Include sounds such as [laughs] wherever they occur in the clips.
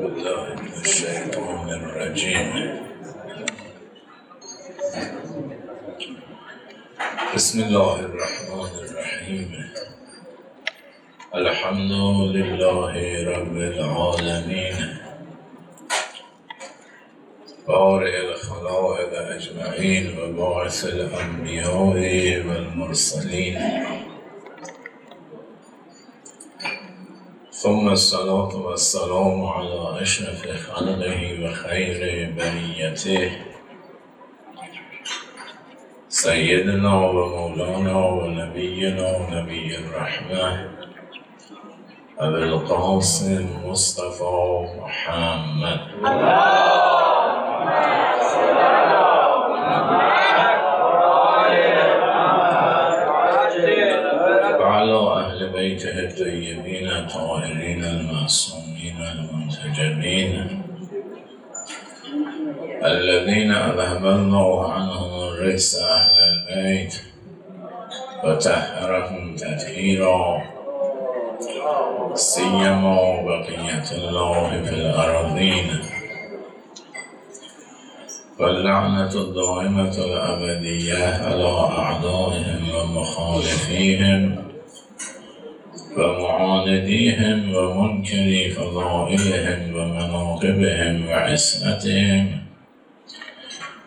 بالله من الشيطان الرجيم. بسم الله الرحمن الرحيم. الحمد لله رب العالمين. بارئ الخلائق أجمعين وباعث الأنبياء والمرسلين. ثم الصلاة والسلام على أشرف خلقه وخير بريته سيدنا ومولانا ونبينا نبي الرحمة أبي القاسم مصطفى محمد. الطاهرين المعصومين المنتجبين الذين أذهب الله عنهم الرجس أهل البيت وطهرهم تطهيرا. سيما بقية الله في الأرضين. واللعنة الدائمة الأبدية على أعدائهم ومخالفيهم. ومعانديهم ومنكري فضائلهم ومناقبهم وعصمتهم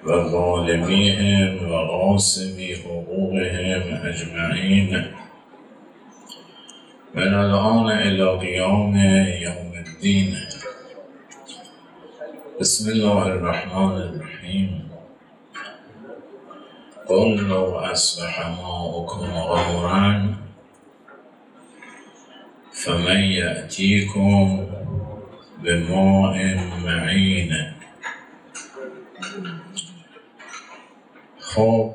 وظالميهم وغاصبي حقوقهم أجمعين من الآن إلى قيام يوم الدين بسم الله الرحمن الرحيم قل لو أصبح ماؤكم غورا فمن يأتيكم بماء معين. خب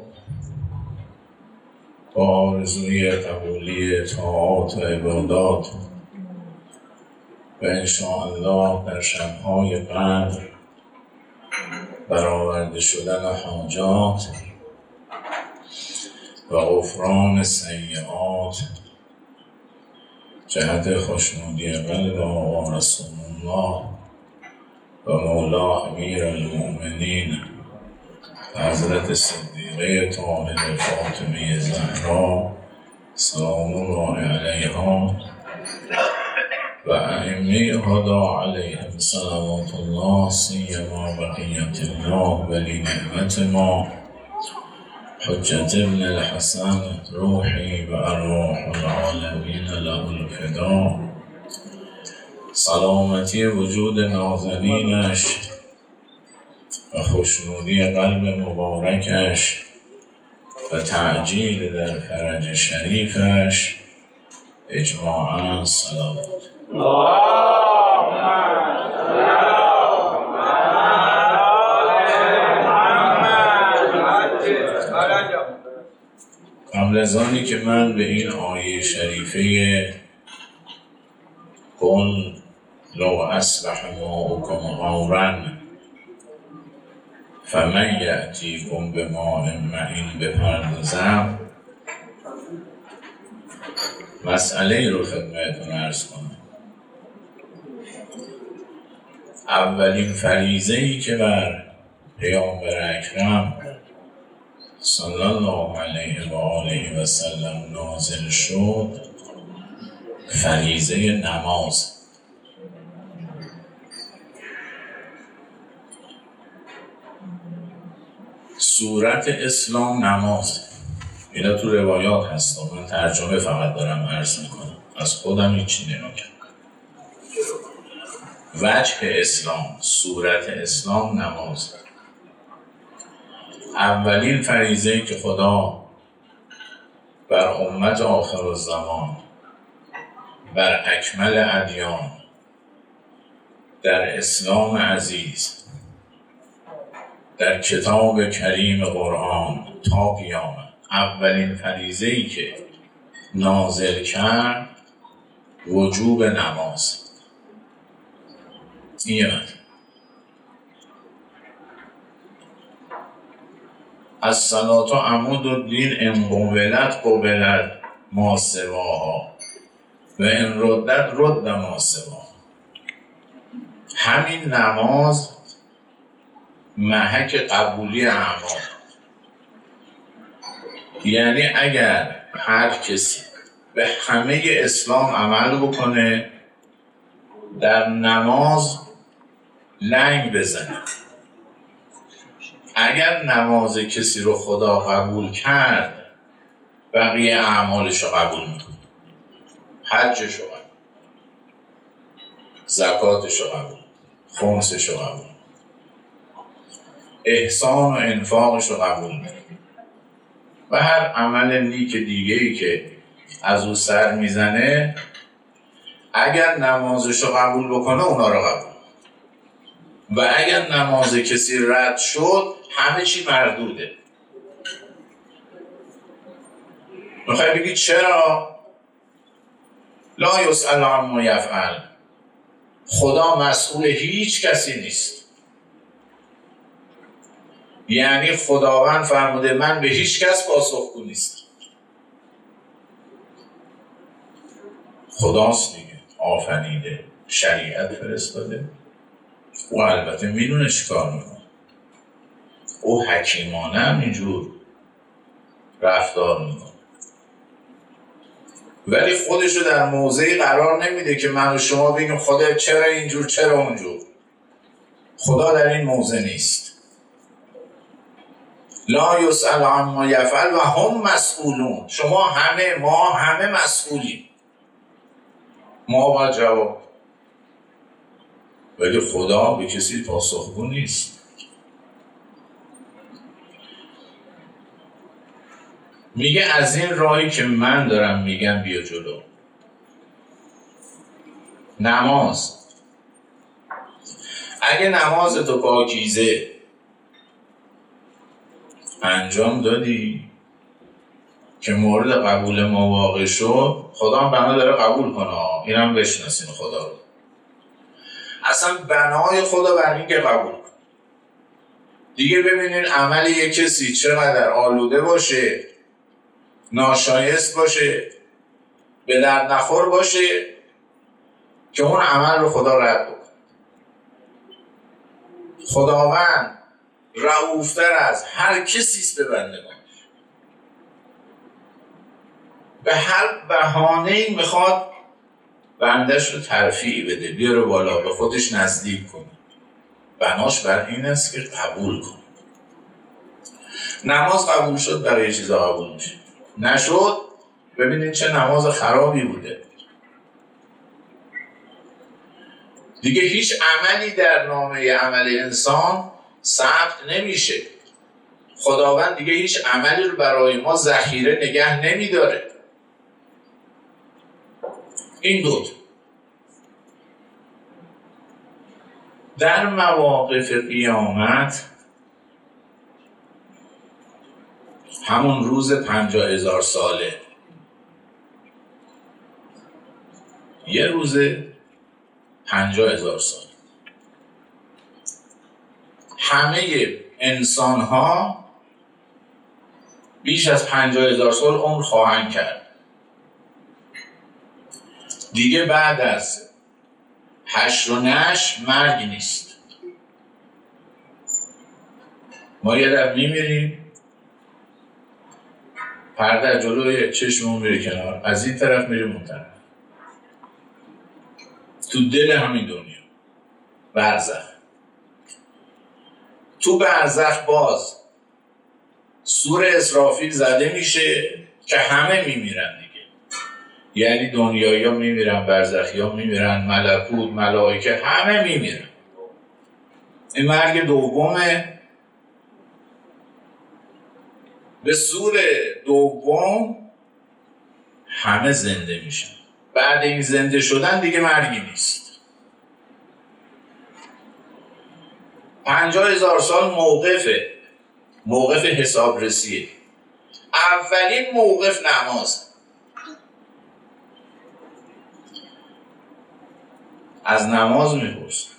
با آرزوی قبولی طاعات و عبادات و انشاءالله در شبهای قدر برآورده شدن حاجات و غفران سیعات جهت خوشنودی قلب آقا رسول الله و مولا امیر المؤمنین حضرت صدیقه طاهر فاطمه زهرا سلام الله علیها و ائمه هدا علیهم صلوات الله سیما بقیت الله ولی نعمت ما حجت ابن الحسن روحی و ارواح العالمین له الفدا. سلامتی وجود نازنینش و خوشنودی قلب مبارکش و تعجیل در فرج شریفش. اجماعا صلوات قبل از آنی که من به این آیه شریفه قل لو اصبح ماؤکم غورا فمن یأتیکم به ماء معین بپردازم مسئله رو خدمتتون ارز کنم. اولین فریزه ای که بر پیامبر اکرم صلی الله علیه و آله و سلم نازل شد. فریزه نماز. صورت اسلام نماز. اینا تو روایات هست من ترجمه فقط دارم عرض می‌کنم. از خودم هیچی نمی‌کنم وجه اسلام. صورت اسلام نماز. اولین فریزه که خدا بر امت آخر الزمان بر اکمل ادیان در اسلام عزیز در کتاب کریم قرآن تا قیامت. اولین فریزه ای که نازل کرد وجوب نماز. این از صلات عمود و دین انقبلت قبلت ما سواها. و ان ردت رد ما سواها. همین نماز محک قبولی اعمال. یعنی اگر هر کسی به همه اسلام عمل بکنه در نماز لنگ بزنه. اگر نماز کسی رو خدا قبول کرد بقیه اعمالش رو قبول می‌کنه. حجش رو قبول زکاتش رو قبول خمسش رو قبول احسان و انفاقش رو قبول می‌کنه. و هر عمل نیک دیگه ای که از او سر می‌زنه اگر نمازش رو قبول بکنه اونا رو قبول و اگر نماز کسی رد شد همه چی مردوده. می‌خوای بگی چرا؟ لا یسأل عما یفعل. خدا مسئول هیچ کسی نیست. یعنی خداوند فرموده من به هیچ کس پاسخگو نیست. خداست دیگه. آفنیده شریعت فرستاده. او البته می‌دونه چیکار می‌کنه. او حکیمانه هم اینجور رفتار می‌کنه. ولی خودش رو در موضعی قرار نمیده که من و شما بگیم خدا چرا اینجور چرا اونجور. خدا در این موضع نیست. لا یسأل عما یفعل و هم مسئولون. شما همه ما همه مسئولیم. ما باید جواب ولی خدا به کسی پاسخگو نیست. میگه از این راهی که من دارم میگم بیا جلو. نماز. اگه نماز تو پاکیزه. انجام دادی که مورد قبول ما واقع شد خدا هم بنا داره قبول کنه. اینم بشناسین خدا رو. اصلا بنای خدا بر این که قبول کن دیگه ببینین عمل یک کسی چقدر آلوده باشه. ناشایست باشه به درد نخور باشه که اون عمل رو خدا رد بکن خداوند رعوفتر از هر کسی به بندگانش به هر بهانه ای می‌خواد بندش رو ترفیع بده بیاره بالا به خودش نزدیک کنه بناش بر این است که قبول کن. نماز قبول شد برای چیزا قبول میشه نشد ببینید چه نماز خرابی بوده. دیگه هیچ عملی در نامه عمل انسان ثبت نمیشه. خداوند دیگه هیچ عملی رو برای ما ذخیره نگه نمیداره. این دوت در مواقف قیامت همون روز پنجا هزار ساله. یه روز پنجا هزار سال همه انسان ها بیش از پنجا هزار سال عمر خواهند کرد. دیگه بعد از هشت و نش مرگ نیست. ما یه میمیریم. پرده جلوی چشممون میره کنار. از این طرف میره اون طرف. تو دل همین دنیا. برزخ. تو برزخ باز سور اسرافیل زده میشه که همه میمیرن دیگه. یعنی دنیایی ها میمیرن برزخی ها میمیرن ملکوت ملائکه همه میمیرن. این مرگ دومه. به سور دوم همه زنده میشن. بعد این زنده شدن دیگه مرگی نیست. پنجاه هزار سال موقفه موقف حسابرسیه. اولین موقف نماز. از نماز می‌پرسن.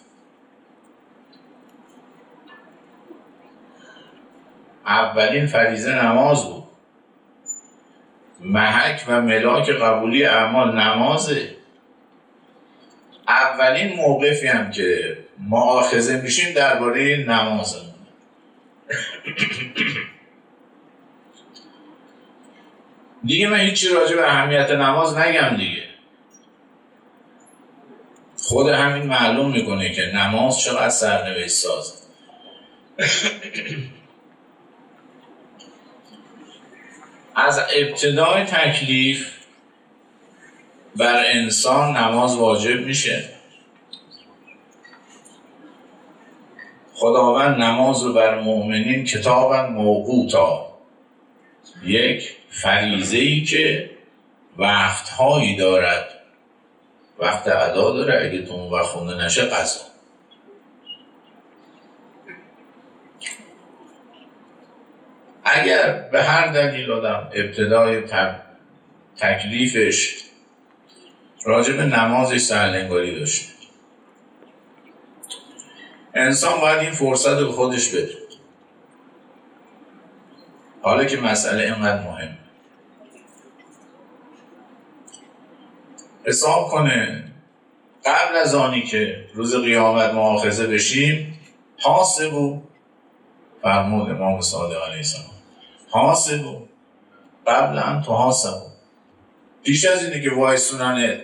اولین فریزه نماز بود. محک و ملاک قبولی اعمال نمازه. اولین موقفی هم که معاخذه میشیم درباره نمازمون. دیگه من هیچی راجع به اهمیت نماز نگم دیگه. خود همین معلوم می‌کنه که نماز چقدر سرنوشت ساز از ابتدای تکلیف بر انسان نماز واجب میشه. خداوند نماز رو بر مؤمنین کتابا موقوتا یک فریزه ای که وقتهایی دارد. وقت ادا داره اگه تو اون وقت خونده نشه قضا. اگر به هر دلیل آدم ابتدای تکلیفش راجع به نمازش سرلنگاری داشته انسان باید این فرصت رو خودش بده. حالا که مسئله اینقدر مهم حساب کنه قبل از آنی که روز قیامت معاخذه بشیم حاسبو فرمود امام صادق علیه السلام. حاسبو قبل تو حاسبو پیش از اینه که وایسونن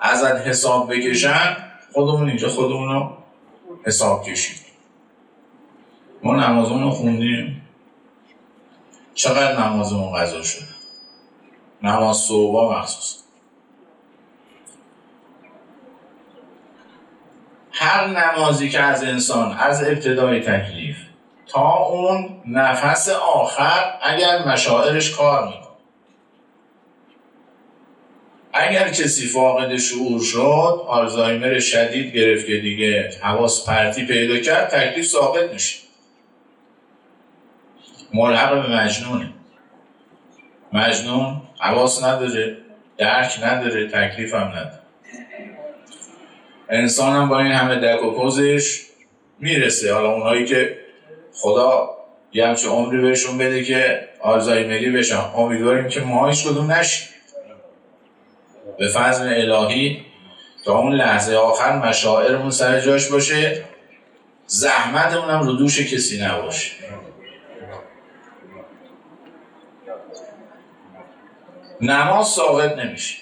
ازت حساب بکشن خودمون اینجا خودمون حساب کشید ما نمازمون رو خوندیم. چقدر نمازمون قضا شد نماز صوبا مخصوص هر نمازی که از انسان از ابتدای تکلیف تا اون نفس آخر اگر مشاعرش کار می‌کنه. اگر کسی فاقد شعور شد آلزایمر شدید گرفت که دیگه حواس پرتی پیدا کرد تکلیف ساقط میشه. ملحق به مجنونه. مجنون حواس نداره درک نداره تکلیف هم نداره. انسان هم با این همه دک و پوزش می‌رسه. حالا اونایی که خدا یه همچه عمری بهشون بده که آلزایمری بشن. امیدواریم که ما هیچ کدوم نشیم به فضل الهی تا اون لحظه آخر مشاعرمون سر جاش باشه. زحمتمون هم رو دوش کسی نباشه. نماز ثابت نمیشه.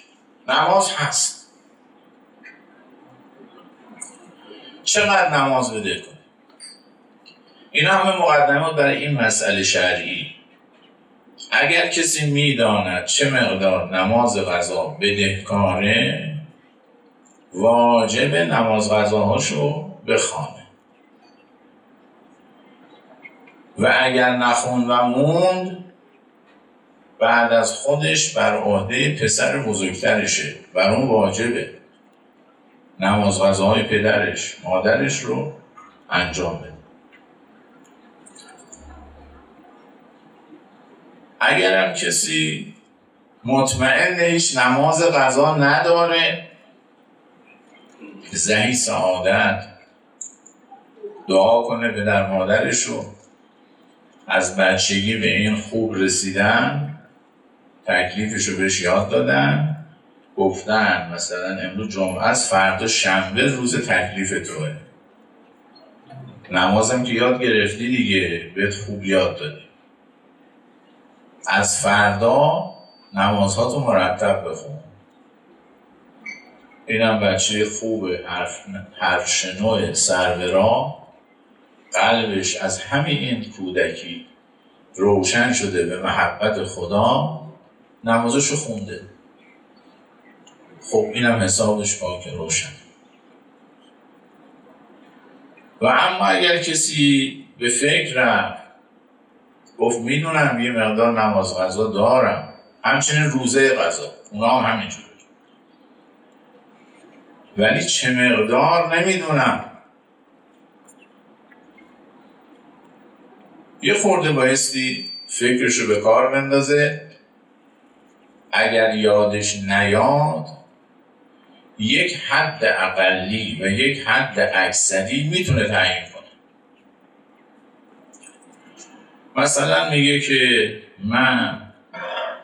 نماز هست. چقدر نماز بده؟ کن اینا همه مقدمات برای این مسئله شرعی. اگر کسی می‌داند چه مقدار نماز غذا بدهکاره واجب نماز غذاهاشو بخوانه. و اگر نخون و موند بعد از خودش بر عهده پسر بزرگترشه. بر اون واجبه. نماز غذاهای پدرش مادرش رو انجام بده. اگرم کسی مطمئن هیچ نماز قضا نداره زهی سعادت دعا کنه به در مادرش رو. از بچگی به این خوب رسیدن تکلیفش رو بهش یاد دادن گفتن مثلا امروز جمعه است فردا شنبه روز تکلیف توه. نمازم که یاد گرفتی دیگه بهت خوب یاد دادی از فردا نمازهاتو مرتب بخون. اینم بچه خوبه حرف, شنو سرورا قلبش از همین این کودکی روشن شده به محبت خدا. نمازشو خونده. خب اینم حسابش پاک روشن. و اما اگر کسی به فکر رفت گفت می‌دونم یه مقدار نماز غذا دارم. همچنین روزه غذا. اونا هم همینجور ولی چه مقدار نمی‌دونم. یه خورده بایستی فکرشو به کار بندازه. اگر یادش نیاد یک حد اقلی و یک حد اکثری می‌تونه تعیین کنه. مثلا میگه که من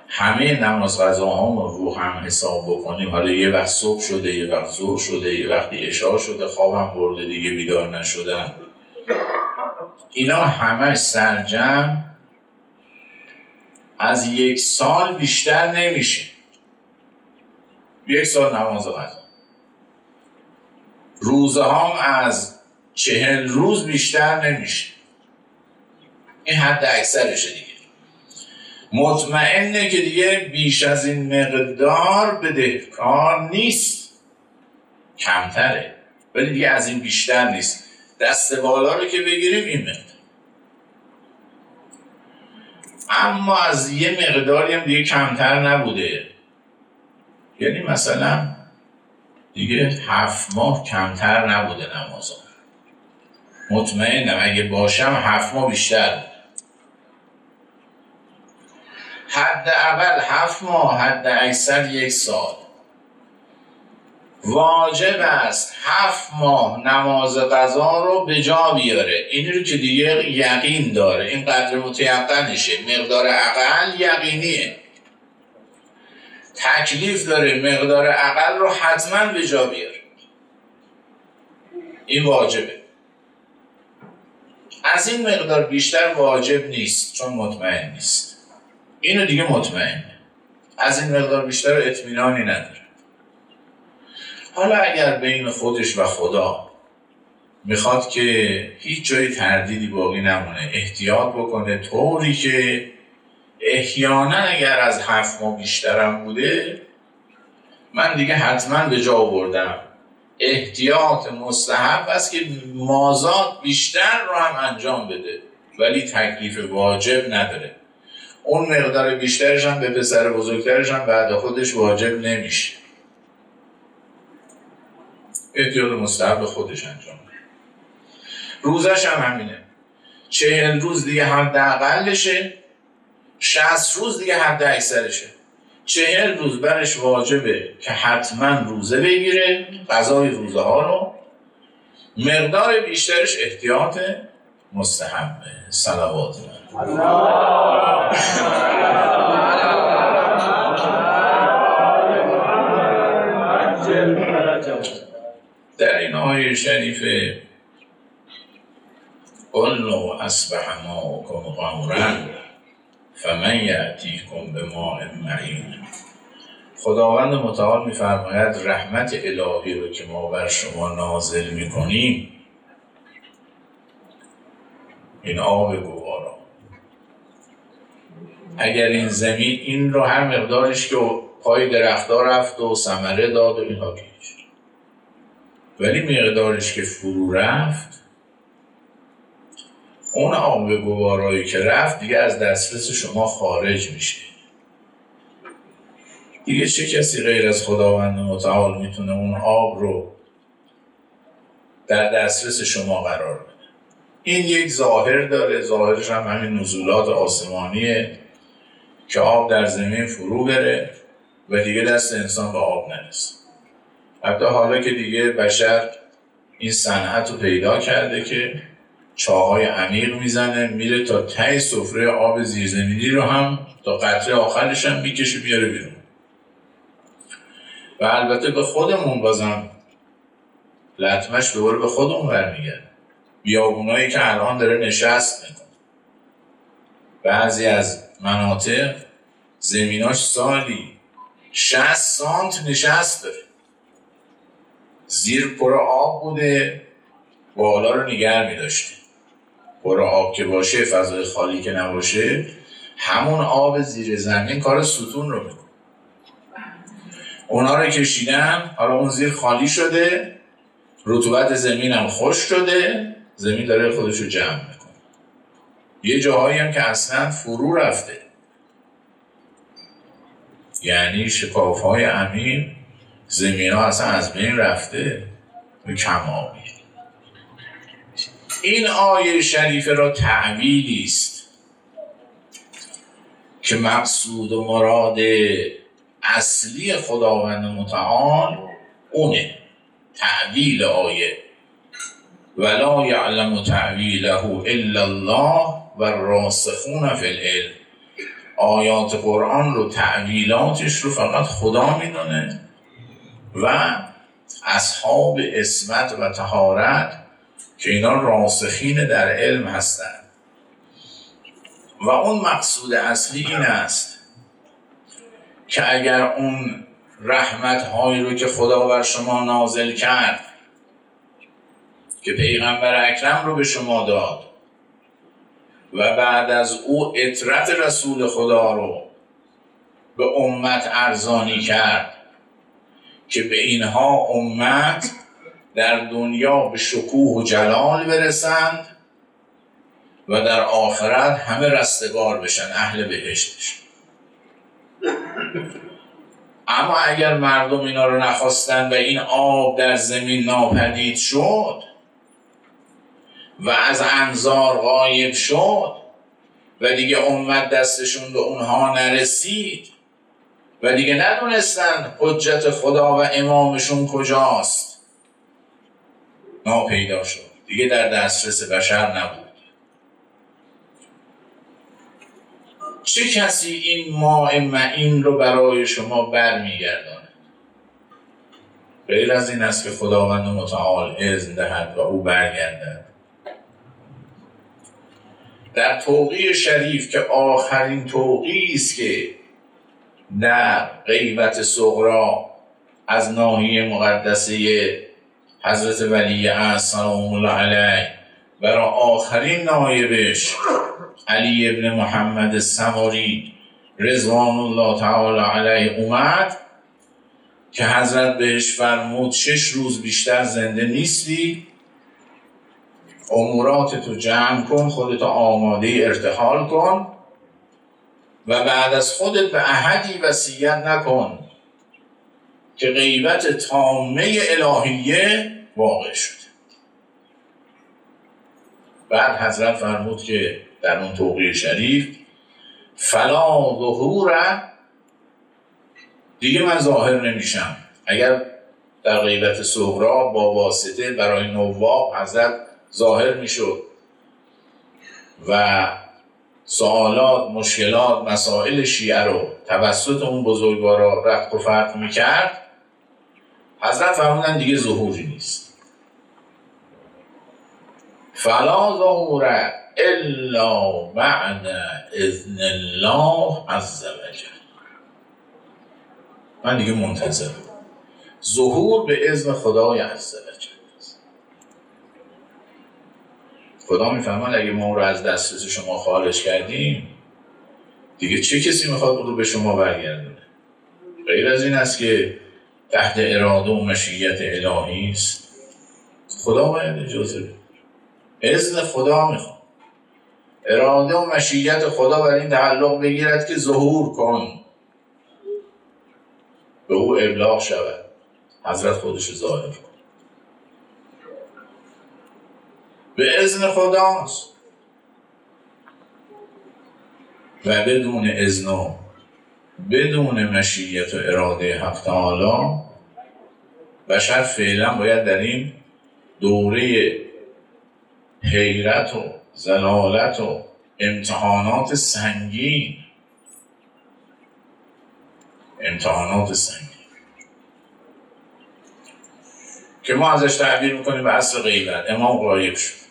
همه نماز غذاهامون رو هم حساب بکنیم. حالا یه وقت صبح شده یه وقت ظهر شده یه وقتی اشاع شده خوابم برده دیگه بیدار نشدن اینا همه سرجم از یک سال بیشتر نمیشه. یک سال نماز غذا. روزه هم از چهل روز بیشتر نمیشه. این حد اکثرشه دیگه. مطمئنه که دیگه بیش از این مقدار بدهکار نیست. کمتره. ولی دیگه از این بیشتر نیست. دست بالا رو که بگیریم این مقدار. اما از یه مقداری هم دیگه کمتر نبوده. یعنی مثلا دیگه هفت ماه کمتر نبوده نمازا. مطمئنم اگه باشم هفت ماه بیشتر حد اول هفت ماه حد اکثر یک سال. واجب است هفت ماه نماز قضا رو به جا بیاره. این رو که دیگه یقین داره. این قدر متیقنشه. مقدار اقل یقینیه. تکلیف داره. مقدار اقل رو حتما به جا بیاره. این واجبه. از این مقدار بیشتر واجب نیست چون مطمئن نیست. اینو دیگه مطمئنه از این مقدار بیشتر اطمینانی نداره. حالا اگر بین خودش و خدا می‌خواد که هیچ جای تردیدی باقی نمونه احتیاط بکنه طوری که احیانا اگر از هفت ماه بیشترم بوده من دیگه حتما به جا آوردم. احتیاط مستحب است که مازاد بیشتر رو هم انجام بده ولی تکلیف واجب نداره. اون مقدار بیشترش هم به پسر بزرگترش هم بعد خودش واجب نمیشه. احتیاط مستحب خودش انجام روزش هم همینه. چهل روز دیگه حداقلشه. 60 روز دیگه حد اکثرشه. چهل روز برش واجبه که حتما روزه بگیره غذای روزه ها رو. مقدار بیشترش احتیاط مستحبه صلوات در این آیه شریفه قل اصبح ماکم غمرن فمن یعتیکم به ماء معین خداوند متعال میفرماید رحمت الهی رو که ما بر شما نازل می‌کنیم این آب گوارا. اگر این زمین این رو هر مقدارش که پای درختها رفت و ثمره داد و اینها که ولی مقدارش که فرو رفت اون آب گوارایی که رفت دیگه از دسترس شما خارج میشه. دیگه چه کسی غیر از خداوند متعال می‌تونه اون آب رو در دسترس شما قرار بده؟ این یک ظاهر داره ظاهرش هم همین نزولات آسمانیه. که آب در زمین فرو بره و دیگه دست انسان به آب نرسه. حتی حالا که دیگه بشر این صنعت رو پیدا کرده که چاهای عمیق می‌زنه میره تا ته سفره آب زیرزمینی رو هم تا قطره آخرش هم می‌کشه میاره بیرون. و البته به خودمون بازم لطمش دوباره به خودمون برمیگرده. بیابونایی که الان داره نشست می‌کنه. بعضی از مناطق زمیناش سالی 60 سانت نشست داره. زیر پر آب بوده بالا رو نگر می پر آب که باشه فضای خالی که نباشه همون آب زیر زمین کار ستون رو می‌کنه. اونا رو کشیدن حالا اون زیر خالی شده رطوبت زمین هم خوش شده زمین داره خودش رو جمع می‌کنه. یه جاهایی هم که اصلا فرو رفته. یعنی شکاف های عمیق زمین ها اصلا از بین رفته. به کم آبی این آیه شریفه را تعویلی است که مقصود و مراد اصلی خداوند متعال اونه. تعویل آیه. ولا یعلم تعویله الا الله و راسخون فی العلم. آیات قرآن رو تعویلاتش رو فقط خدا می‌دونه. و اصحاب اسمت و تهارت که اینا راسخین در علم هستند و اون مقصود اصلی این است که اگر اون رحمت هایی رو که خدا بر شما نازل کرد که پیغمبر اکرم رو به شما داد و بعد از او اطرت رسول خدا رو به امت ارزانی کرد که به اینها امت در دنیا به شکوه و جلال برسند و در آخرت همه رستگار بشن اهل بهشت اما اگر مردم اینا رو نخواستن و این آب در زمین ناپدید شد و از انظار غایب شد و دیگه امت دستشون به اونها نرسید و دیگه ندونستن حجت خدا و امامشون کجاست. ناپیدا شد. دیگه در دسترس بشر نبود. چه کسی این ماء معین رو برای شما برمیگرداند؟ غیر از این است که خداوند متعال اذن دهد و او برگردد. در توقیع شریف که آخرین توقیی است که در غیبت صغرا از ناحیه مقدسه حضرت ولی سلام الله علیه برای آخرین نایبش علی ابن محمد سماری رضوان الله تعالی علیه اومد که حضرت بهش فرمود شش روز بیشتر زنده نیستی؟ امورات تو جمع کن خودت آماده ارتحال کن و بعد از خودت به احدی وصیت نکن که غیبت تامه الهیه واقع شد بعد حضرت فرمود که در اون توقیه شریف فلا ظهور دیگه من ظاهر نمیشم. اگر در غیبت صغرا با واسطه برای نواب حضرت ظاهر می‌شد. و سوالات مشکلات مسائل شیعه رو توسط اون بزرگوارا رفت و فتح می‌کرد. حضرت فرمودن دیگه ظهوری نیست. فلا ظهور الا بعد اذن الله عز وجل. من دیگه منتظر ظهور به اذن خدای عز وجل خدا می‌فهمد اگه ما اون رو از دسترس شما خارج کردیم دیگه چه کسی می‌خواد رو به شما برگردونه؟ غیر از این است که تحت اراده و مشیت الهی است. خدا باید اجازه بده اذن خدا می‌خواد. اراده و مشیت خدا بر این تعلق بگیرد که ظهور کن. به او ابلاغ شود. حضرت خودش ظاهر کن به اذن خداست. و بدون اذن و بدون مشیت و اراده حق تعالی بشر فعلا باید در این دوره حیرت و زلالت و امتحانات سنگین. امتحانات سنگین. که ما ازش تعبیر می‌کنیم به اصل غیبت. امام غایب شد.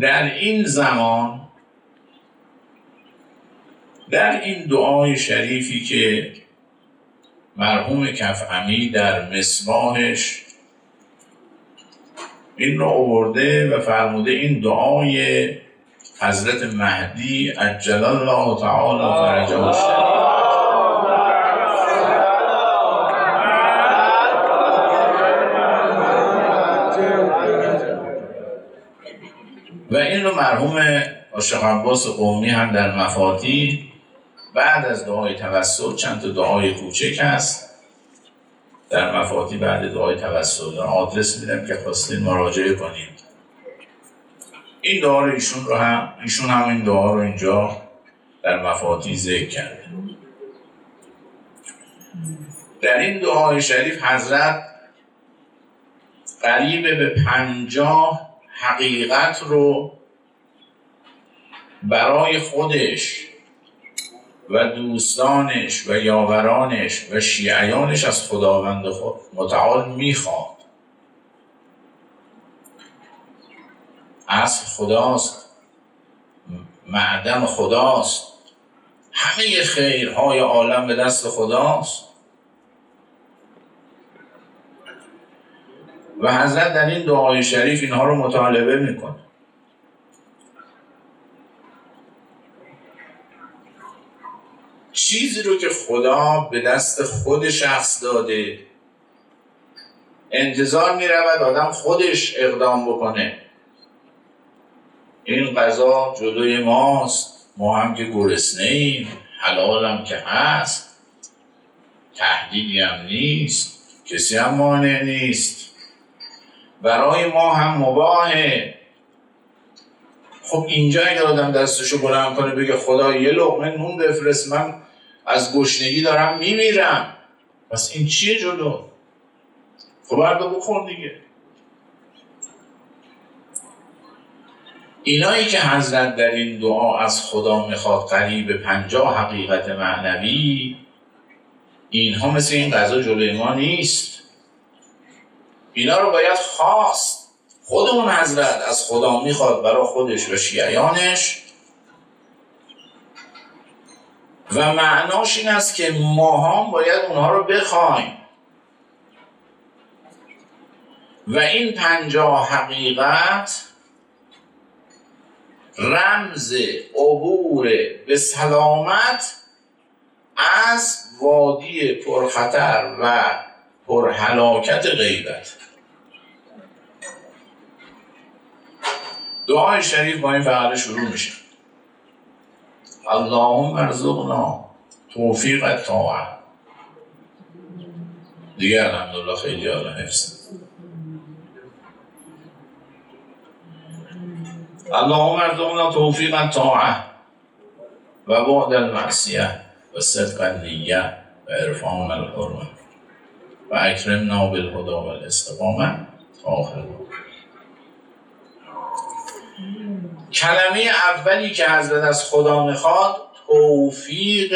در این زمان در این دعای شریفی که مرحوم کفعمی در مصباحش این رو آورده و فرموده این دعای حضرت مهدی عجل الله تعالی فرجه شریف. و این رو مرحوم عاشق عباس قومی هم در مفاتی بعد از دعای توسل چند تا دعای کوچک هست. در مفاتی بعد دعای توسل آدرس میدم که خواستین مراجعه کنید این دعا رو ایشون رو هم ایشون هم این دعا رو اینجا در مفاتی ذکر کرده در این دعای شریف حضرت قریب به پنجاه حقیقت رو برای خودش و دوستانش و یاورانش و شیعیانش از خداوند خود متعال می‌خواد. اصل خداست معدن خداست همه خیرهای عالم به دست خداست. و حضرت در این دعای شریف اینها رو مطالبه می‌کنه چیزی رو که خدا به دست خود شخص داده انتظار می رود آدم خودش اقدام بکنه. این غذا جلوی ماست. ما هم که گرسنه ایم حلالم که هست. تهدیدی هم نیست. کسی هم مانع نیست. برای ما هم مباهه. خب اینجا اگر آدم دستشو بلند کنه بگه خدا یه لقمه نون بفرست من از گشنگی دارم میمیرم. پس این چیه جلو؟ خب بردا بخور دیگه. اینایی که حضرت در این دعا از خدا می‌خواد قریب پنجاه حقیقت معنوی اینها مثل این غذا جلوی ما نیست. اینا رو باید خواست. خودمون حضرت از خدا می‌خواد برای خودش و شیعیانش. و معناش این است که ما هم باید اونها رو بخوایم. و این پنجاه حقیقت رمز عبور به سلامت از وادی پرخطر و پرهلاکت غیبت. دعای شریف با این فقره شروع میشه. اللهم ارزقنا توفیق الطاعه دیگه الحمدلله خیلی حالا حفظ. اللهم ارزقنا توفیق الطاعه و بعد المعصیه و صدق النیه و عرفان الحرمه. و اکرمنا بالهدا و الاستقامه آخر کلمه اولی که حضرت از خدا می‌خواد توفیق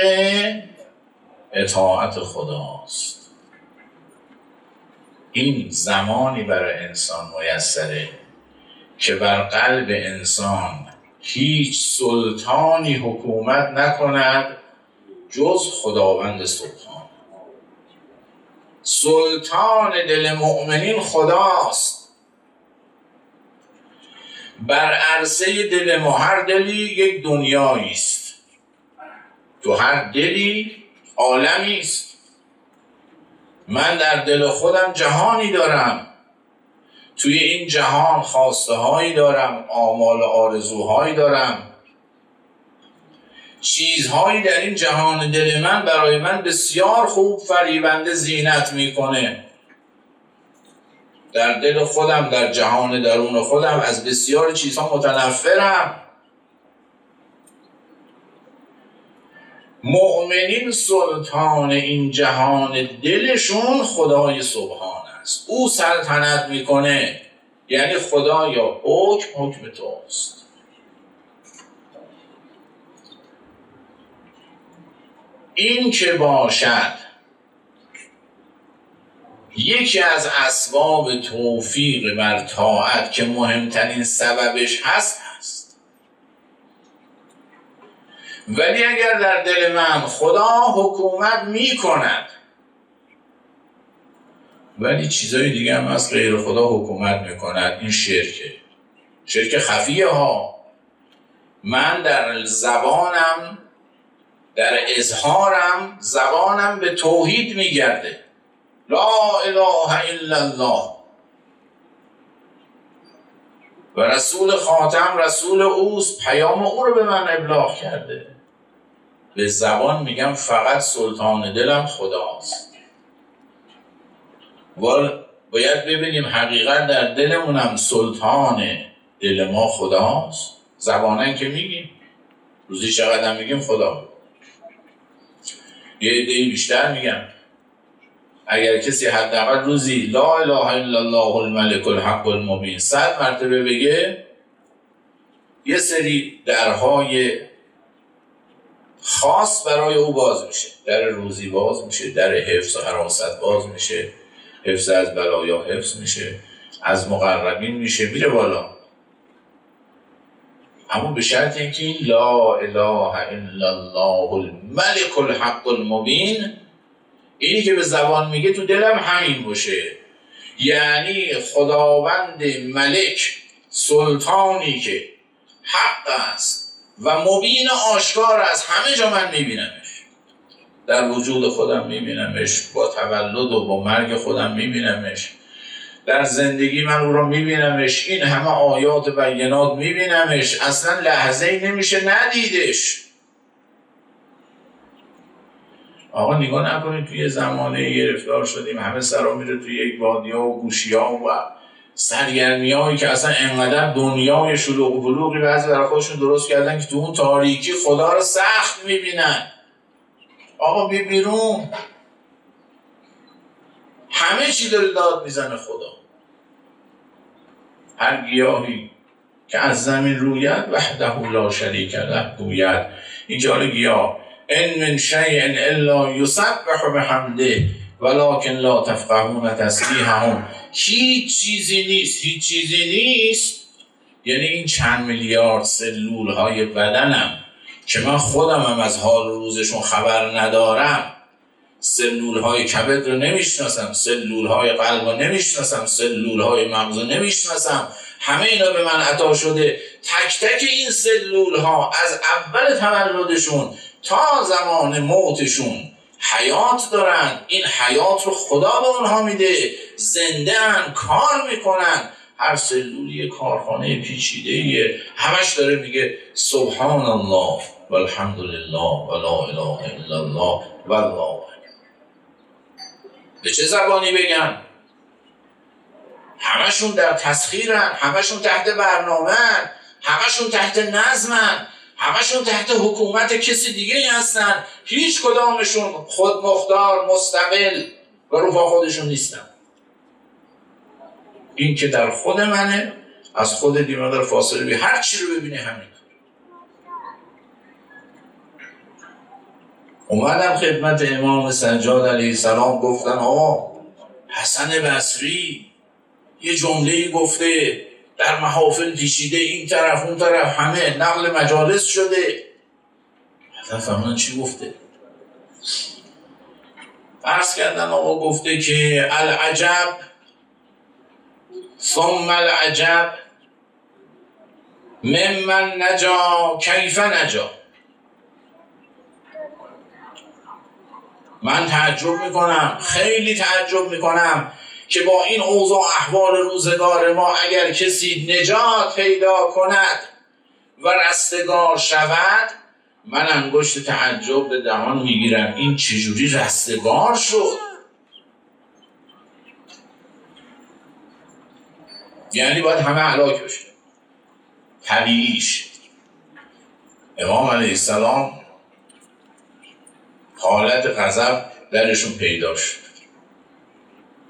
اطاعت خداست. این زمانی برای انسان میسره که بر قلب انسان هیچ سلطانی حکومت نکند جز خداوند سلطان. سلطان دل مؤمنین خداست. بر عرصه دل ما هر دلی یک دنیایی است. تو هر دلی عالمی است. من در دل خودم جهانی دارم. توی این جهان خواسته هایی دارم آمال آرزوهایی دارم. چیزهایی در این جهان دل من برای من بسیار خوب فریبنده زینت می‌کنه. در دل خودم در جهان درون خودم از بسیار چیزها متنفرم. مؤمنین سلطان این جهان دلشون خدای سبحان است. او سلطنت می‌کنه. یعنی خدا یا حکم حکم توست. این که باشد. یکی از اسباب توفیق بر طاعت که مهمترین سببش هست هست. ولی اگر در دل من خدا حکومت می کند ولی چیزای دیگه هم از غیر خدا حکومت می کند این شرکه. شرک خفیه ها. من در زبانم در اظهارم زبانم به توحید میگرده. لا اله الا الله. و رسول خاتم رسول اوست پیام او رو به من ابلاغ کرده. به زبان میگم فقط سلطان دلم خداست. باید ببینیم حقیقت در دلمونم سلطان دل ما خداست. زبانن که میگیم. روزی چقدر میگیم خدا یه ایده بیشتر میگم اگر کسی حداقل روزی لا اله الا الله الملك الحق المبین صد مرتبه بگه یه سری درهای خاص برای او باز میشه. در روزی باز میشه در حفظ و حراست باز میشه حفظ از بلایا حفظ میشه از مقربین میشه میره بالا. اما به شرط اینکه لا اله الا الله الملک الحق المبین. اینی که به زبان میگه تو دلم همین باشه. یعنی خداوند ملک سلطانی که حق است و مبین آشکار است همه جا من میبینمش. در وجود خودم میبینمش با تولد و با مرگ خودم میبینمش. در زندگی من او رو میبینمش. این همه آیات بینات میبینمش. اصلا لحظه ای نمیشه ندیدش آقا نگاه نکنید توی زمانه گرفتار شدیم. همه سرا میره توی یک وادیا و گوشی ها و سرگرمی هایی که اصلا انقدر دنیای شلوغ و بلوغی بعضی برای خودشون درست کردن که تو اون تاریکی خدا رو سخت می‌بینن. آقا بی بیرون. همه چی داره داد می‌زنه خدا. هر گیاهی که از زمین روید وحده لا شریک له گوید. اینجا گیاه ان من شیء الا یسبح بحمده ولکن لا تفقهون تسبیحهم. هیچ چیزی نیست هیچ چیزی نیست. یعنی این چند میلیارد سلول های بدنم که من خودم هم از حال روزشون خبر ندارم. سلول های کبد رو نمی‌شناسم سلول های قلب رو نمی‌شناسم سلول های مغز رو نمی‌شناسم. همه اینا به من عطا شده. تک تک این سلول ها از اول تولدشون تا زمان موتشون حیات دارن. این حیات رو خدا به اونها میده. زنده ان کار می‌کنن. هر سلولی کارخانه پیچیده همش داره میگه سبحان الله والحمد لله ولا اله الا الله والله. به چه زبانی بگن همشون در تسخیرن همشون تحت برنامه همشون تحت نظمن همشون تحت حکومت کسی دیگه هستن. هیچ کدامشون خود مختار مستقل و روپا خودشون نیستن. این که در خود منه از خود دیما در فاصله بی هر چی رو ببینه همین. اومدم خدمت امام سجاد علیه السلام گفتن آقا حسن بصری یه جمله گفته در محافل پیشیده این طرف اون طرف همه نقل مجالس شده. حضرت فرمان چی گفته؟ فرض کردن آقا گفته که العجب ثم العجب ممن نجا کیف نجا. من تعجب می‌کنم خیلی تعجب می‌کنم که با این اوضاع احوال روزگار ما اگر کسی نجات پیدا کند و رستگار شود من انگشت تعجب به دهان می‌گیرم. این چجوری رستگار شد؟ یعنی باید همه علاک بشه. طبیعیش امام علیه السلام حالت غضب درشون پیدا شد.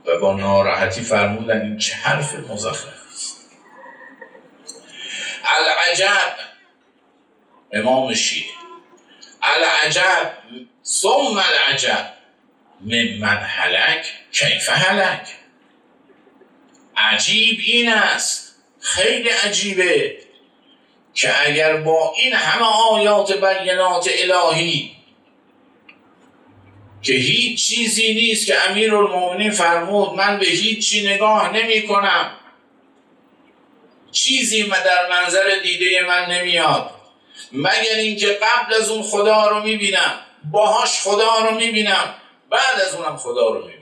و با ناراحتی فرمودن این چه حرف مزخرف است. العجب. امام شیعه. العجب. ثم العجب. من حلک کیف حلک عجیب این است. خیلی عجیبه که اگر با این همه آیات بینات الهی که هیچ چیزی نیست که امیر فرمود من به هیچی نگاه نمی کنم چیزی در منظر دیده من نمیاد. مگر اینکه قبل از اون خدا رو می‌بینم باهاش خدا رو می‌بینم بعد از اونم خدا رو می‌بینم.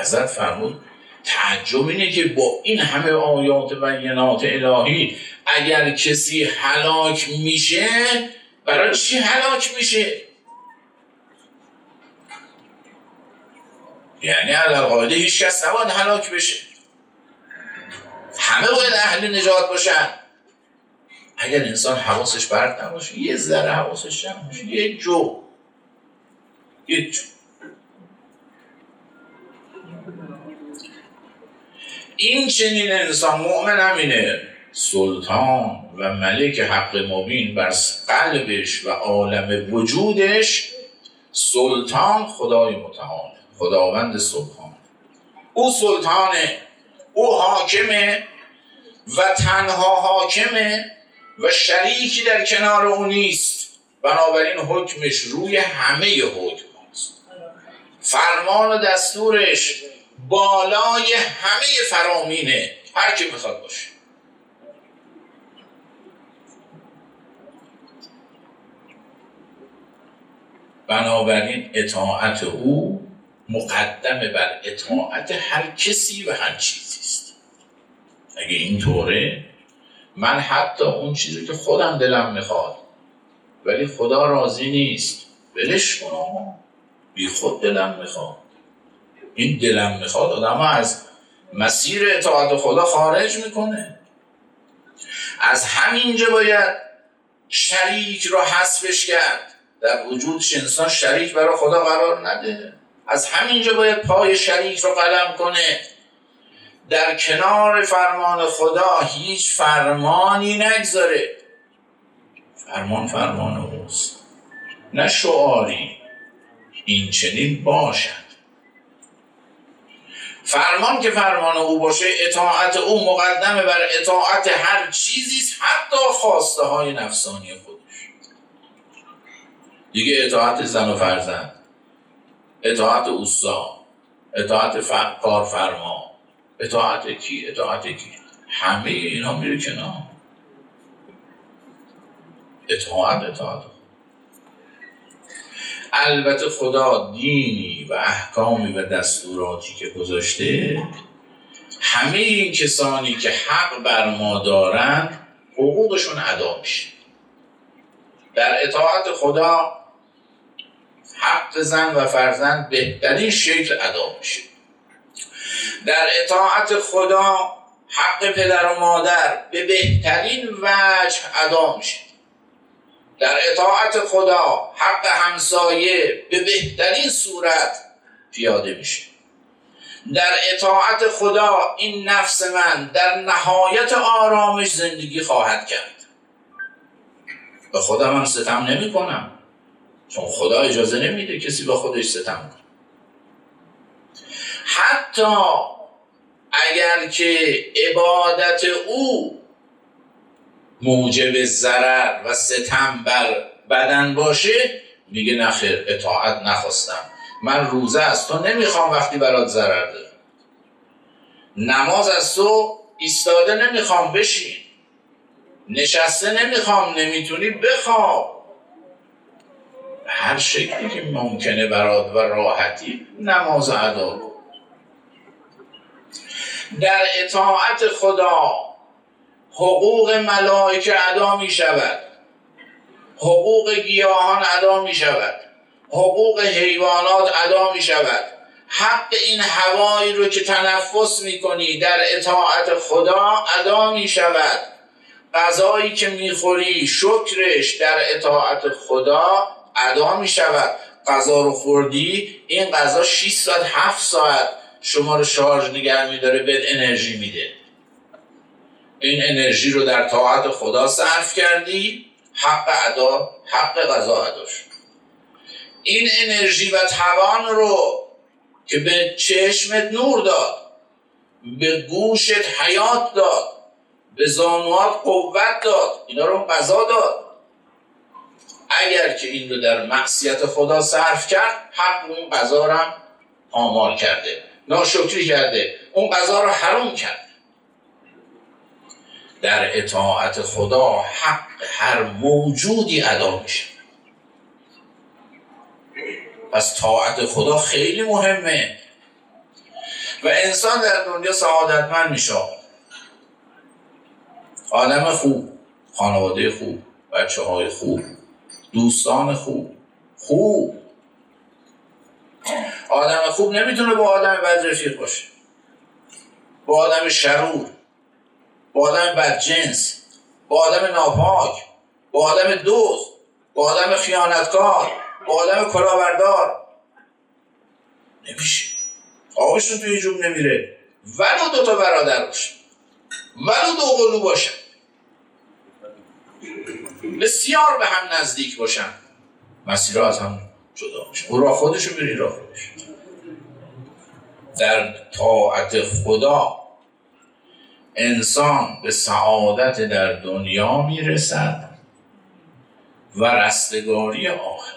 حضرت فرمود تعجب اینه که با این همه آیات بینات الهی اگر کسی هلاک میشه برای چی هلاک میشه؟ یعنی علاقاده هیچ کس نباید هلاک بشه. همه باید اهل نجات باشن. اگر انسان حواسش برد نباشه یه ذره حواسش جمع باشه یه جو. یه جو. این چنین انسان مؤمن همینه سلطان و ملک حق مبین بر قلبش و عالم وجودش سلطان خدای متعال. خداوند سلطان. او سلطانه او حاکمه و تنها حاکمه و شریکی در کنار او نیست. بنابراین حکمش روی همه حکم هست فرمان و دستورش بالای همه فرامینه. هر کی می‌خواد باشه. بنابراین اطاعت او مقدم بر اطاعت هر کسی و هر چیزی است. اگه اینطوره من حتی اون چیزی که خودم دلم می‌خواد ولی خدا راضی نیست. ولش کنم بی خود دلم می‌خواد. این دلم می‌خواد آدم از مسیر اطاعت خدا خارج می‌کنه. از همینجا باید شریک را حذفش کرد. در وجودش انسان شریک برای خدا قرار نده. از همینجا باید پای شریک رو قلم کنه. در کنار فرمان خدا هیچ فرمانی نگذاره. فرمان فرمان اوست. نه شعاری این چنین باشد. فرمان که فرمان او باشه اطاعت او مقدمه بر اطاعت هر چیزی حتی خواسته های نفسانی خودش. دیگه اطاعت زن و فرزند. اطاعت اوسا اطاعت کارفرما اطاعت کی؟ اطاعت کی؟ همه اینا میره کنار. اطاعت اطاعت. البته خدا دینی و احکامی و دستوراتی که گذاشته همه این کسانی که حق بر ما دارند حقوقشون ادا میشه. در اطاعت خدا حق زن و فرزند بهترین شکل ادا میشه در اطاعت خدا حق پدر و مادر به بهترین وجه ادا میشه. در اطاعت خدا حق همسایه به بهترین صورت پیاده میشه. در اطاعت خدا این نفس من در نهایت آرامش زندگی خواهد کرد. به خودم هم ستم نمی کنم چون خدا اجازه نمیده کسی با خودش ستم کنه. حتی اگر که عبادت او موجب ضرر و ستم بر بدن باشه میگه نخیر اطاعت نخواستم. من روزه از تو نمی‌خوام وقتی برات ضرر داره نماز از تو ایستاده نمی‌خوام بشین. نشسته نمی‌خوام نمی‌تونی بخواب. هر شکلی که ممکنه برات و راحتی نماز ادا در اطاعت خدا حقوق ملائکه ادا می شود. حقوق گیاهان ادا می شود. حقوق حیوانات ادا می شود. حق این هوایی رو که تنفس می کنی در اطاعت خدا ادا می شود. غذایی که می‌خوری شکرش در اطاعت خدا ادا می شود غذا رو خوردی این غذا 6 ساعت 7 ساعت شما رو شارژ نگر میداره به انرژی میده. این انرژی رو در طاعت خدا صرف کردی حق ادا حق غذا ادا شد. این انرژی و توان رو که به چشمت نور داد به گوشت حیات داد به زانوات قوت داد اینا رو غذا داد. اگر که این رو در معصیت خدا صرف کرد حق اون غذا آمار کرده ناشکری کرده اون غذا رو حرام کرد در اطاعت خدا حق هر موجودی ادا میشه. پس طاعت خدا خیلی مهمه. و انسان در دنیا سعادتمند میشه. آدم خوب خانواده خوب بچه های خوب. دوستان خوب. خوب. آدم خوب نمی‌تونه با آدم بد رفیق باشه. با آدم شرور با آدم بدجنس با آدم ناپاک با آدم دوست با آدم خیانتکار با آدم کلاهبردار. نمیشه. آقاشون توی جوب نمیره. ولو دوتا برادر باشه. ولو دو قلو باشه. بسیار به هم نزدیک باشن. مسیرها از هم جدا میشه. او را خودشو بری را خودش. در طاعت خدا انسان به سعادت در دنیا می‌رسد و رستگاری آخرت.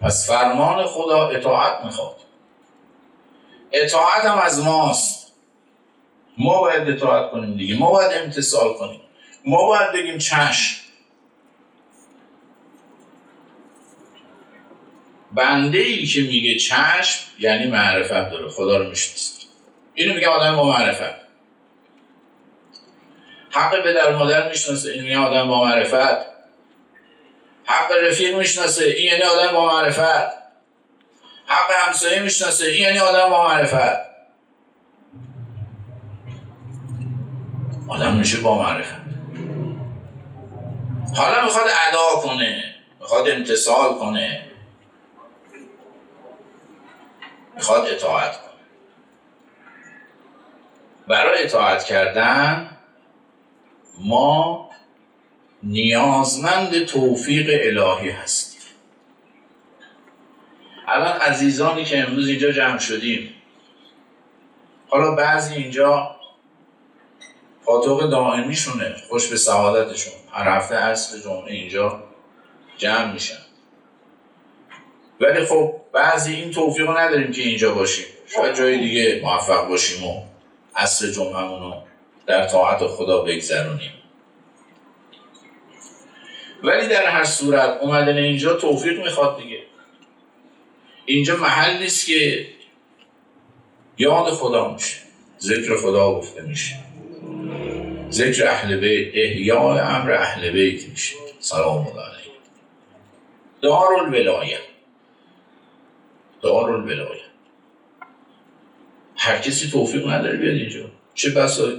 پس فرمان خدا اطاعت می‌خواد. اطاعت هم از ماست. ما باید اطاعت کنیم دیگه. ما باید امتصال کنیم. ما باید بگیم چشم. بنده ای که میگه چشم یعنی معرفت داره. خدا رو می‌شناسه. اینو میگه آدم با معرفت. حق به در مادر می‌شناسه اینو میگه آدم با معرفت. حق رفیق می‌شناسه این یعنی آدم با معرفت. حق همسایه می‌شناسه این یعنی آدم با معرفت. آدم میشه با معرفت. حالا می‌خواد ادا کنه می‌خواد امتصال کنه. می‌خواد اطاعت کنه. برای اطاعت کردن ما نیازمند توفیق الهی هستیم. الان عزیزانی که امروز اینجا جمع شدیم حالا بعضی اینجا پاتوق دائمیشونه خوش به سعادتشون. هر هفته عصر جمعه اینجا جمع میشن. ولی خب بعضی این توفیق رو نداریم که اینجا باشیم. شاید جای دیگه موفق باشیم و عصر جمعهمون رو در طاعت خدا بگذرونیم. ولی در هر صورت اومدن اینجا توفیق می‌خواد دیگه. اینجا محل نیست که یاد خدا میشه ذکر خدا گفته میشه. ذکر اهل بیت احیاء امر اهل بیت میشه. سلام الله علیه دار الولایه دار الولایه هر کسی توفیق نداره بیاد اینجا. چه بسا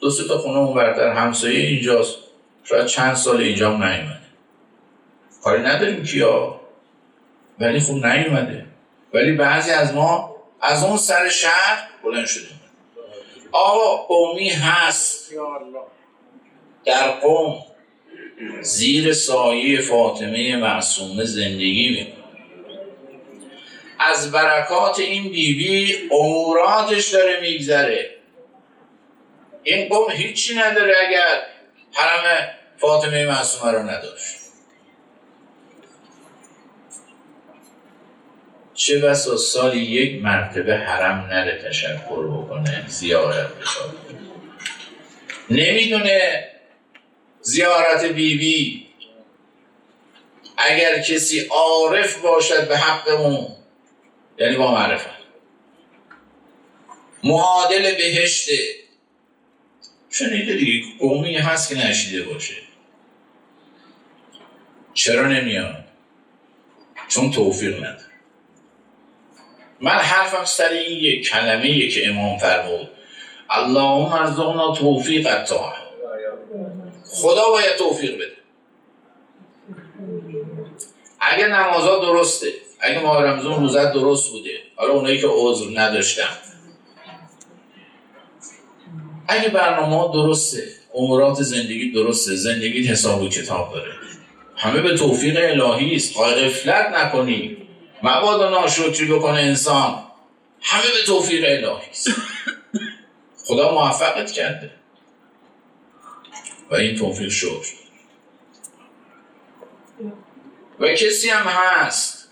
دو سه تا خونه اون برتر همسایه اینجاست. شاید چند سال اینجا هم نیومده. کاری نداریم کیا. ولی خب نیومده. ولی بعضی از ما از اون سر شهر بلند شدیم. آقا قومی هست. در قوم زیر سایه فاطمه معصومه زندگی می‌کنه از برکات این بیبی اموراتش داره میگذره. این قوم هیچی نداره اگر حرم فاطمه معصومه رو نداشت. چه بسا سالی یک مرتبه حرم نره تشکر بکنه زیارت بکنه نمی‌دونه زیارت بیبی بی اگر کسی عارف باشد به حقمون یعنی با معرفت. معادل بهشته. شنیده دیگه قومی هست که نشیده باشه. چرا نمیاد؟ چون توفیق نداره. من حرفم سر این یک کلمه که امام فرمود. اللهم ارزقنا توفیق الطاعه. خدا باید توفیق بده. اگه نمازها درسته اگه ماه رمزون روزت درست بوده حالا اونایی که عذر نداشتن. اگه برنامه درسته امورات زندگی درسته زندگی حساب و کتاب داره. همه به توفیق الهی است. غفلت نکنی. مبادا ناشکری بکنه انسان. همه به توفیق الهی است. خدا موفقت کرده. و این توفیق شد و کسی هم هست.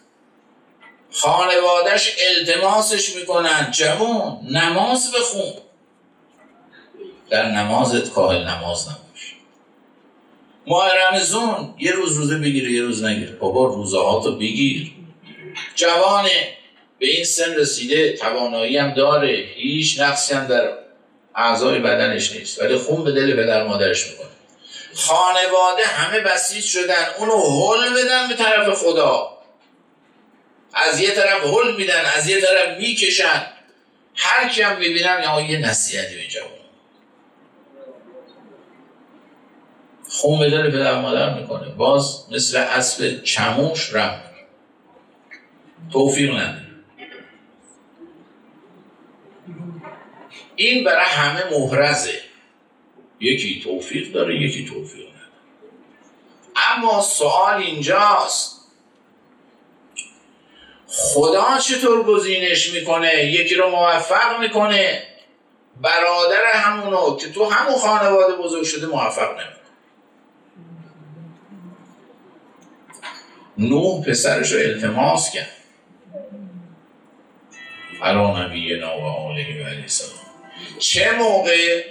خانوادش التماسش می‌کنن. جوان نماز بخون. در نمازت کاهل نماز نباش. ماه رمزون یه روز روزه بگیره یه روز نگیر. بابا روزه ها تو بگیر. جوانه به این سن رسیده توانایی هم داره. هیچ نقصی هم در اعضای بدنش نیست. ولی خون به دل پدر مادرش می‌کنه. خانواده همه بسیج شدن. اونو حل بدن به طرف خدا. از یه طرف حل میدن از یه طرف می‌کشن. هر کی هم می‌بینم یا یه نصیحتی به جوان. خون به دل پدر مادر می‌کنه. باز مثل اسب چموش رم توفیق نداره این برای همه محرزه. یکی توفیق داره یکی توفیق نداره. اما سوال اینجاست. خدا چطور گزینش می‌کنه؟ یکی رو موفق می‌کنه. برادر همونو که تو همون خانواده بزرگ شده موفق نمی‌کنه. نوح پسرش رو التماس کرد. علا نبینا و آله و چه موقع؟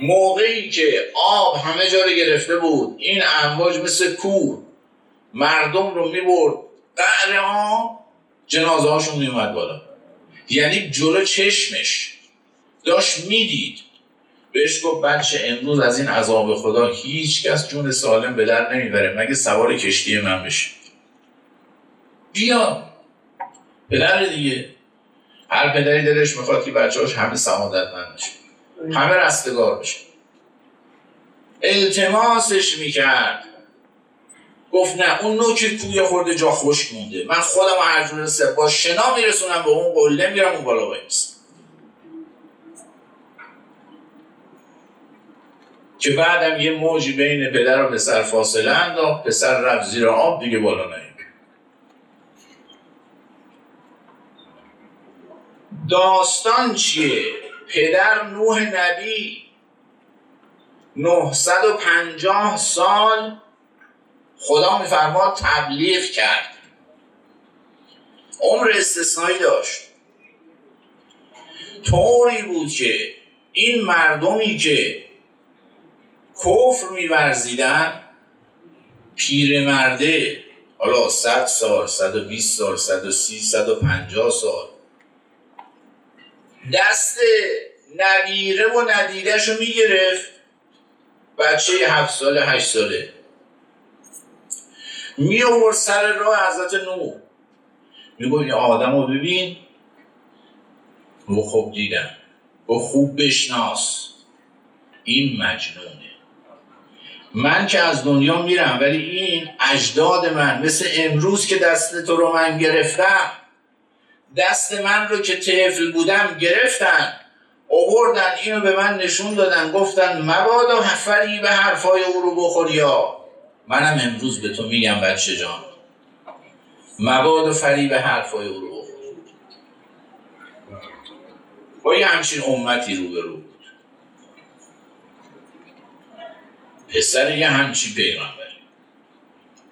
موقعی که آب همه جا رو گرفته بود. این امواج مثل کوه. مردم رو می‌برد. قعر ها جنازه هاشون میومد بالا. یعنی جلو چشمش. داشت می‌دید. بهش گفت بچه امروز از این عذاب خدا هیچ کس جون سالم به در نمی‌بره. مگه سوار کشتی من بشه؟ بیا. پدر دیگه. هر پدری دلش می‌خواد که بچه‌هاش همه سعادتمند بشه. همه رستگار بشه. التماسش می‌کرد. گفت نه اون نوک کوی خورده جا خوش مونده. من خودم هر جور با شنا میرسونم به اون قله میرم اون بالا بایستم که بعدم یه موجی بین پدر و پسر فاصله انداخت. پسر رفت زیر آب دیگه بالا نیم داستان چیه؟ پدر نوح نبی 950 سال خدا میفرماد تبلیغ کرد عمر استثنایی داشت طوری بود که این مردمی که کفر میورزیدن پیرمرده حالا 100 سال 120 سال 130 150 سال دست نبیره و ندیدش رو می‌گرفت. بچه هفت ساله هشت ساله. می آورد سر راه حضرت نو میگو این آدم رو ببین. رو خوب دیدم. و خوب بشناس. این مجنونه. من که از دنیا میرم ولی این اجداد من مثل امروز که دست تو رو من گرفتم دست من رو که طفل بودم گرفتن. اووردن اینو به من نشون دادن. گفتن مبادا فری به حرفای او رو بخوری یا منم امروز به تو میگم بچه جان. مبادا فری به حرفای او رو بخوری. با یه همچین امتی رو بود. پسر یه همچین پیغمبری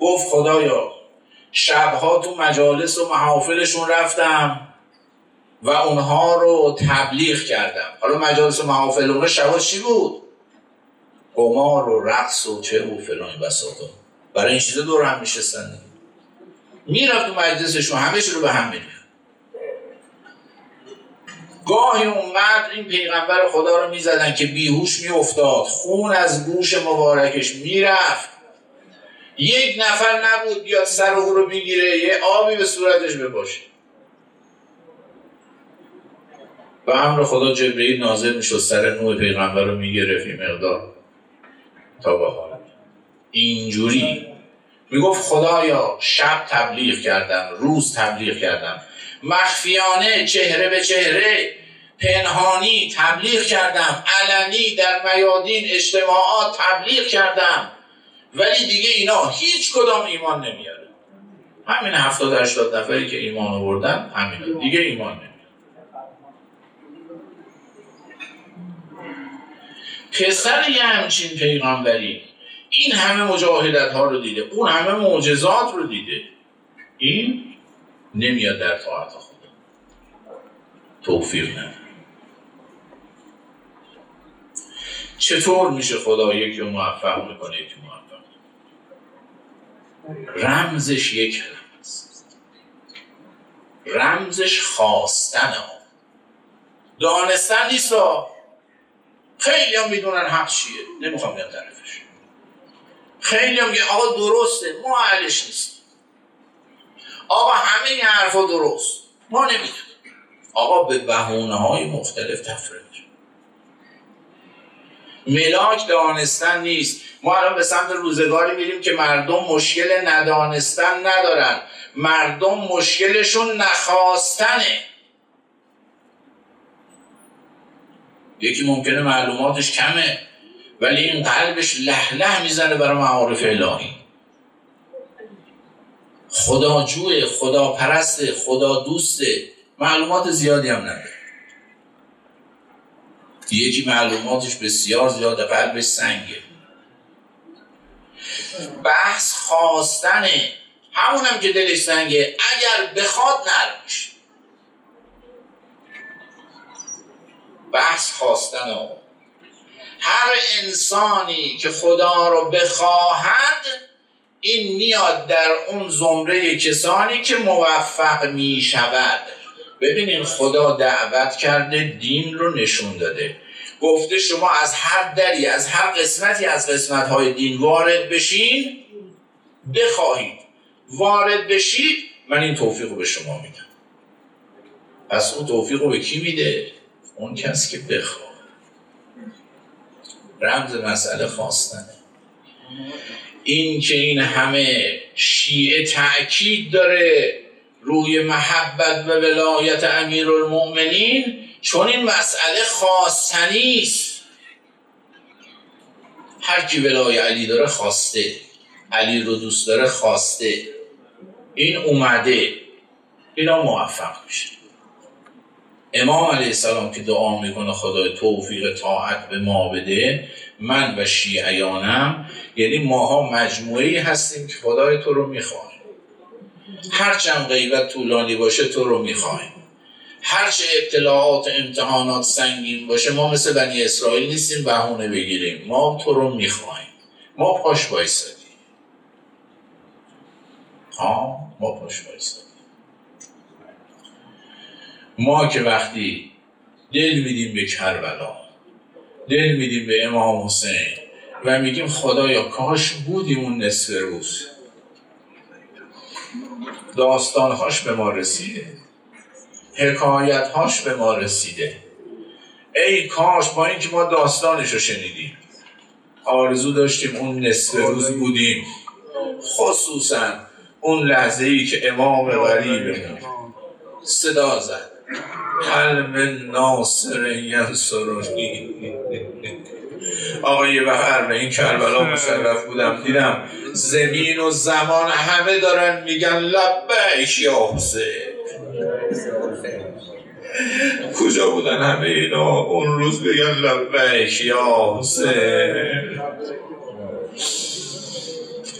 گفت خدایا شبها تو مجالس و محافلشون رفتم و اونها رو تبلیغ کردم. حالا مجالس و محافل اونها شبها چی بود؟ قمار و رقص و چه و فلان بساطا برای این چیزا دور هم میشستن می‌رفت تو مجلسشون همه رو به هم میریخت. گاهی اونقدر این پیغمبر خدا رو می‌زدن که بیهوش میافتاد. خون از گوش مبارکش می‌رفت. یک نفر نبود بیاد سر او رو بگیره یه آبی به صورتش بپاشه. و امر خدا جبرئیل نازل می‌شد سر نوع پیغمبر رو می‌گرفت این مقدار تا به حال. اینجوری. می‌گفت خدایا شب تبلیغ کردم روز تبلیغ کردم. مخفیانه چهره به چهره پنهانی تبلیغ کردم. علنی در میادین اجتماعات تبلیغ کردم. ولی دیگه اینا هیچ کدام ایمان نمیاره. همین هفتاد هشتاد نفری که ایمان آوردن همین دیگه ایمان نمیاره. پسر یه همچین پیغمبری این همه مجاهدت ها رو دیده اون همه معجزات رو دیده. این نمیاد در طاعت خدا. توفیق نداره چطور میشه خدا یکی موفق می‌کنه یکی موفق رمزش یک کلمه است رمزش خواستن ها دانستن نیست خیلی هم می‌دونن حق چیه. نمی‌خوام بیان طرفش. خیلی هم آقا درسته ما اهلش نیست آقا همه این حرفا درست. ما نمی‌دونیم. آقا به بهونه های مختلف تفره ملاک دانستن نیست. ما الان به سمت روزگاری میریم که مردم مشکل ندانستن ندارن. مردم مشکلشون نخواستنه. یکی ممکنه معلوماتش کمه ولی این قلبش له له می‌زنه برای معارف الهی. خدا جوه خدا پرست خدا دوسته معلومات زیادی هم نداره. یکی معلوماتش بسیار زیاده قلبش سنگه. بحث خواستنه. همونم که دلش سنگه اگر بخواد نرم میشه. بحث خواستن هر انسانی که خدا رو بخواهد این میاد در اون زمره کسانی که موفق می شود ببینین خدا دعوت کرده دین رو نشون داده. گفته شما از هر دری از هر قسمتی از قسمت های دین وارد بشین بخواهید. وارد بشید من این توفیق رو به شما میدم. پس اون توفیق رو به کی میده؟ اون کسی که بخواه رمز مسئله خواستنه. این که این همه شیعه تأکید داره روی محبت و ولایت امیر المؤمنین چون این مسئله خواستنی است. هر کی ولای علی داره خواسته. علی رو دوست داره خواسته. این اومده. اینا موفق میشه. امام علیه السلام که دعا می‌کنه خدای توفیق طاعت به ما بده من و شیعیانم یعنی ماها مجموعه هستیم که خدای تو رو می‌خوایم هرچند غیبت طولانی باشه تو رو می‌خوایم. هرچه ابتلاعات امتحانات سنگین باشه ما مثل بنی اسرائیل نیستیم بهونه بگیریم. ما تو رو می‌خوایم. ما پاش بایستدیم ها ما پاش بایستدیم ما که وقتی دل میدیم به کربلا دل میدیم به امام حسین و میگیم خدایا کاش بودیم اون نصف روز. داستانهاش به ما رسیده. حکایتهاش به ما رسیده. ای کاش با اینکه ما داستانش رو شنیدیم. آرزو داشتیم اون نصف روز بودیم. خصوصا اون لحظه ای که امام غریبمون صدا زد. هل من ناصر ینصرونی آقا یه بخر به این کربلا [laughs] مشرف بودم دیدم زمین و زمان همه دارن میگن لبیش یا حسین. کجا بودن همه اینا؟ اون روز بگن لبیش یا حسین.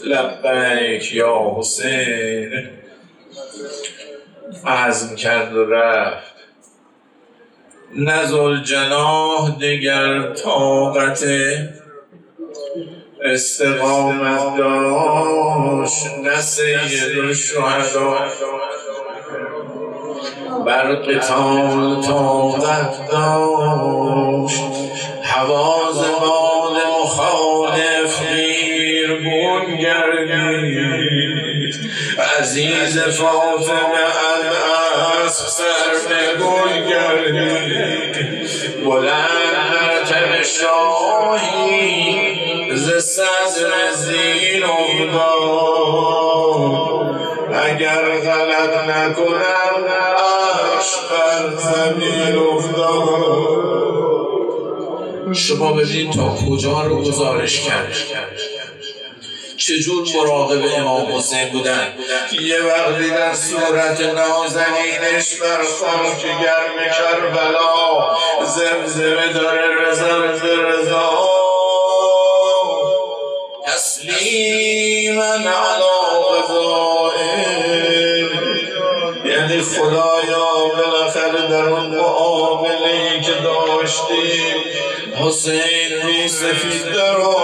لبیک یا حسین. عزم کرد و رفت. نزل جناح دگر طاقت استقامت داشت نه سید الشهدا. بر قتال طاقت داشت حواز بال مخالف بیرگون گردید. عزیز فاطمه الاسب سر نگون گردید بلند مرتب شاهی ز صدر زین اگر غلط نکنم عرش بر زمین افتاد. شما ببین تا کجا رو گزارش کرد چجور مراقب امام حسین بودن؟ یه وقتی در صورت نازنینش بر خاک گرم کربلا زمزمه داره رزا رزا تسلیما غذائه یعنی خدایا بالاخره در اون معامله که داشتیم حسین رو سفید رو